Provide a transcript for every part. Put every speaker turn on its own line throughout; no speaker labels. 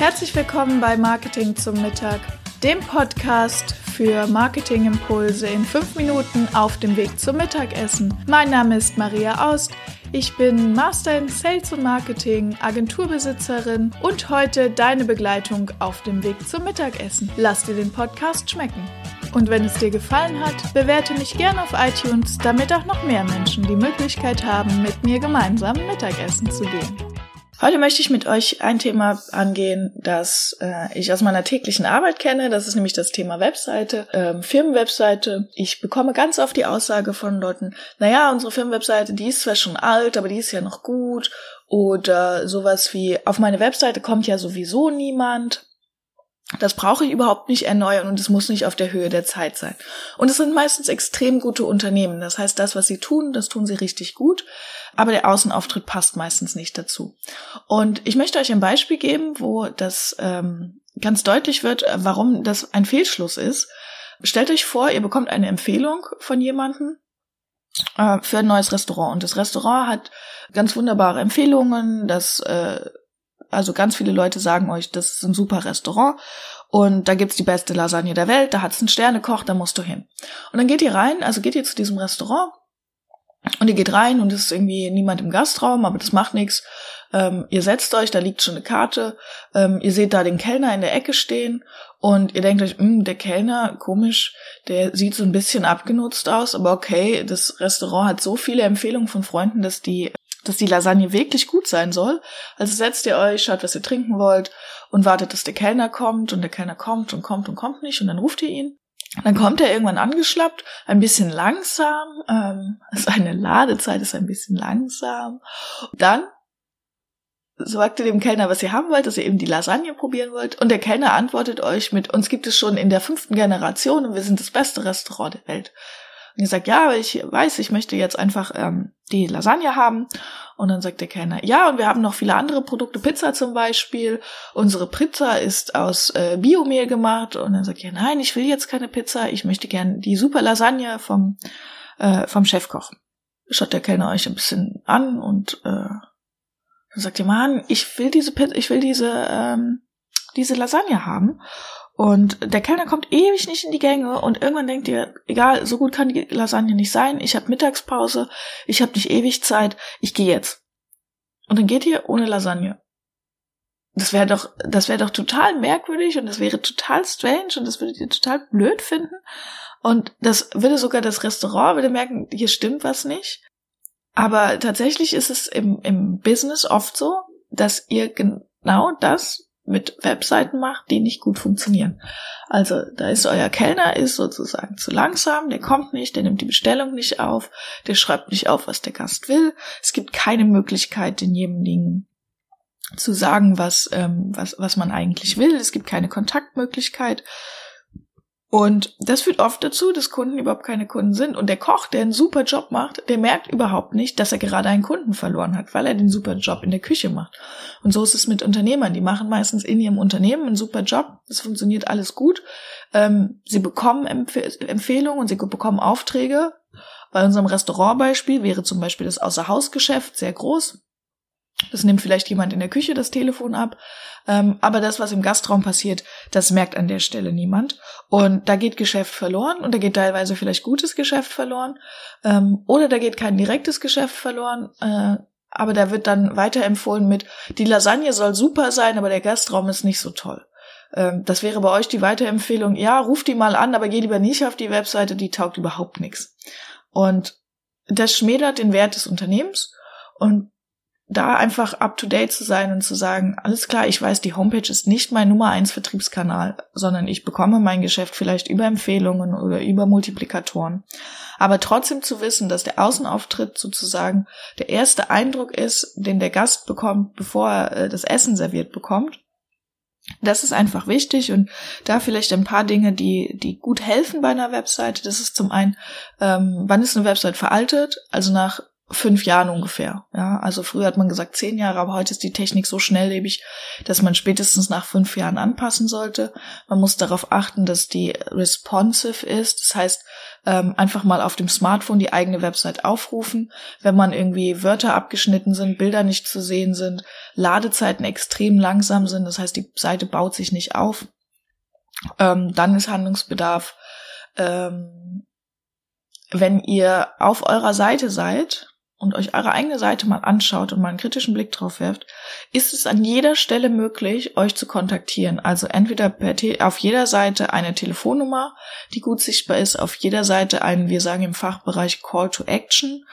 Herzlich willkommen bei Marketing zum Mittag, dem Podcast für Marketingimpulse in fünf Minuten auf dem Weg zum Mittagessen. Mein Name ist Maria Aust. Ich bin Master in Sales und Marketing, Agenturbesitzerin und heute deine Begleitung auf dem Weg zum Mittagessen. Lass dir den Podcast schmecken. Und wenn es dir gefallen hat, bewerte mich gerne auf iTunes, damit auch noch mehr Menschen die Möglichkeit haben, mit mir gemeinsam Mittagessen zu gehen. Heute möchte ich mit euch ein Thema angehen, das äh, ich aus meiner täglichen Arbeit kenne. Das ist nämlich das Thema Webseite, ähm, Firmenwebseite. Ich bekomme ganz oft die Aussage von Leuten, naja, unsere Firmenwebseite, die ist zwar schon alt, aber die ist ja noch gut. Oder sowas wie, auf meine Webseite kommt ja sowieso niemand. Das brauche ich überhaupt nicht erneuern und es muss nicht auf der Höhe der Zeit sein. Und es sind meistens extrem gute Unternehmen. Das heißt, das, was sie tun, das tun sie richtig gut, aber der Außenauftritt passt meistens nicht dazu. Und ich möchte euch ein Beispiel geben, wo das ähm, ganz deutlich wird, warum das ein Fehlschluss ist. Stellt euch vor, ihr bekommt eine Empfehlung von jemandem äh, für ein neues Restaurant und das Restaurant hat ganz wunderbare Empfehlungen, das äh, also ganz viele Leute sagen euch, das ist ein super Restaurant und da gibt's die beste Lasagne der Welt, da hat's einen Sternekoch, da musst du hin. Und dann geht ihr rein, also geht ihr zu diesem Restaurant und ihr geht rein und es ist irgendwie niemand im Gastraum, aber das macht nichts. Ähm, ihr setzt euch, da liegt schon eine Karte, ähm, ihr seht da den Kellner in der Ecke stehen und ihr denkt euch, hm, der Kellner, komisch, der sieht so ein bisschen abgenutzt aus, aber okay, das Restaurant hat so viele Empfehlungen von Freunden, dass die dass die Lasagne wirklich gut sein soll. Also setzt ihr euch, schaut, was ihr trinken wollt und wartet, dass der Kellner kommt und der Kellner kommt und kommt und kommt nicht und dann ruft ihr ihn. Dann kommt er irgendwann angeschlappt, ein bisschen langsam, ähm, seine Ladezeit ist ein bisschen langsam. Dann sagt ihr dem Kellner, was ihr haben wollt, dass ihr eben die Lasagne probieren wollt. Und der Kellner antwortet euch mit, uns gibt es schon in der fünften Generation und wir sind das beste Restaurant der Welt. Und ihr sagt, ja, aber ich weiß, ich möchte jetzt einfach ähm, die Lasagne haben. Und dann sagt der Kellner, ja, und wir haben noch viele andere Produkte, Pizza zum Beispiel. Unsere Pizza ist aus äh, Biomehl gemacht. Und dann sagt er, nein, ich will jetzt keine Pizza, ich möchte gern die super Lasagne vom, äh, vom Chefkoch. Schaut der Kellner euch ein bisschen an und äh, dann sagt ihr, Mann, ich will diese ich will diese, ähm, diese Lasagne haben. Und der Kellner kommt ewig nicht in die Gänge und irgendwann denkt ihr, egal, so gut kann die Lasagne nicht sein, ich habe Mittagspause, ich habe nicht ewig Zeit, ich gehe jetzt. Und dann geht ihr ohne Lasagne. Das wäre doch, das wäre doch total merkwürdig und das wäre total strange und das würdet ihr total blöd finden. Und das würde sogar das Restaurant würde merken, hier stimmt was nicht. Aber tatsächlich ist es im, im Business oft so, dass ihr genau das mit Webseiten macht, die nicht gut funktionieren. Also da ist euer Kellner ist sozusagen zu langsam, der kommt nicht, der nimmt die Bestellung nicht auf, der schreibt nicht auf, was der Gast will. Es gibt keine Möglichkeit, denjenigen zu sagen, was, ähm, was, was man eigentlich will. Es gibt keine Kontaktmöglichkeit. Und das führt oft dazu, dass Kunden überhaupt keine Kunden sind. Und der Koch, der einen super Job macht, der merkt überhaupt nicht, dass er gerade einen Kunden verloren hat, weil er den super Job in der Küche macht. Und so ist es mit Unternehmern. Die machen meistens in ihrem Unternehmen einen super Job. Es funktioniert alles gut. Ähm, sie bekommen Empf Empfehlungen und sie bekommen Aufträge. Bei unserem Restaurantbeispiel wäre zum Beispiel das Außerhausgeschäft sehr groß. Das nimmt vielleicht jemand in der Küche das Telefon ab. Ähm, aber das, was im Gastraum passiert, das merkt an der Stelle niemand. Und da geht Geschäft verloren und da geht teilweise vielleicht gutes Geschäft verloren. Ähm, oder da geht kein direktes Geschäft verloren. Äh, aber da wird dann weiterempfohlen mit, die Lasagne soll super sein, aber der Gastraum ist nicht so toll. Ähm, das wäre bei euch die Weiterempfehlung, ja, ruft die mal an, aber geh lieber nicht auf die Webseite, die taugt überhaupt nichts. Und das schmälert den Wert des Unternehmens und da einfach up to date zu sein und zu sagen, alles klar, ich weiß, die Homepage ist nicht mein Nummer eins Vertriebskanal, sondern ich bekomme mein Geschäft vielleicht über Empfehlungen oder über Multiplikatoren. Aber trotzdem zu wissen, dass der Außenauftritt sozusagen der erste Eindruck ist, den der Gast bekommt, bevor er äh, das Essen serviert bekommt. Das ist einfach wichtig und da vielleicht ein paar Dinge, die, die gut helfen bei einer Webseite. Das ist zum einen, ähm, wann ist eine Website veraltet? Also nach fünf Jahren ungefähr. Ja, also früher hat man gesagt zehn Jahre, aber heute ist die Technik so schnelllebig, dass man spätestens nach fünf Jahren anpassen sollte. Man muss darauf achten, dass die responsive ist. Das heißt, ähm, einfach mal auf dem Smartphone die eigene Website aufrufen, wenn man irgendwie Wörter abgeschnitten sind, Bilder nicht zu sehen sind, Ladezeiten extrem langsam sind, das heißt, die Seite baut sich nicht auf. Ähm, dann ist Handlungsbedarf. Ähm, wenn ihr auf eurer Seite seid und euch eure eigene Seite mal anschaut und mal einen kritischen Blick drauf werft, ist es an jeder Stelle möglich, euch zu kontaktieren. Also entweder auf jeder Seite eine Telefonnummer, die gut sichtbar ist, auf jeder Seite einen, wir sagen im Fachbereich Call to Action,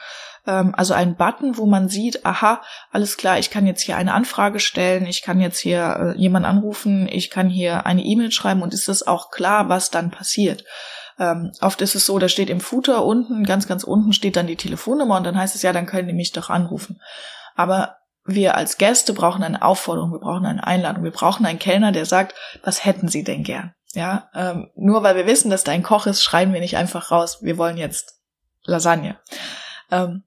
ähm, also ein Button, wo man sieht, aha, alles klar, ich kann jetzt hier eine Anfrage stellen, ich kann jetzt hier äh, jemand anrufen, ich kann hier eine E-Mail schreiben und ist das auch klar, was dann passiert. Ähm, oft ist es so, da steht im Footer unten, ganz, ganz unten steht dann die Telefonnummer und dann heißt es ja, dann können die mich doch anrufen. Aber wir als Gäste brauchen eine Aufforderung, wir brauchen eine Einladung, wir brauchen einen Kellner, der sagt, was hätten Sie denn gern? Ja, ähm, nur weil wir wissen, dass da ein Koch ist, schreiben wir nicht einfach raus, wir wollen jetzt Lasagne. Ähm,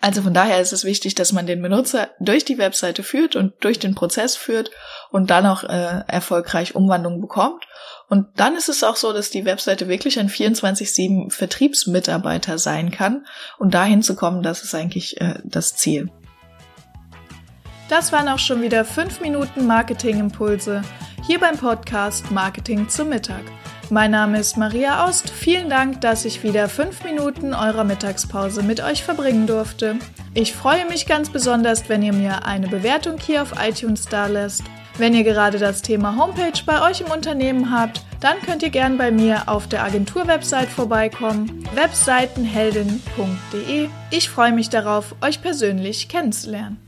also von daher ist es wichtig, dass man den Benutzer durch die Webseite führt und durch den Prozess führt und dann auch äh, erfolgreich Umwandlungen bekommt. Und dann ist es auch so, dass die Webseite wirklich ein 24-7 Vertriebsmitarbeiter sein kann. Und dahin zu kommen, das ist eigentlich äh, das Ziel.
Das waren auch schon wieder fünf Minuten Marketingimpulse hier beim Podcast Marketing zum Mittag. Mein Name ist Maria Aust. Vielen Dank, dass ich wieder fünf Minuten eurer Mittagspause mit euch verbringen durfte. Ich freue mich ganz besonders, wenn ihr mir eine Bewertung hier auf iTunes da lässt. Wenn ihr gerade das Thema Homepage bei euch im Unternehmen habt, dann könnt ihr gern bei mir auf der Agentur-Website vorbeikommen, webseitenheldin.de. Ich freue mich darauf, euch persönlich kennenzulernen.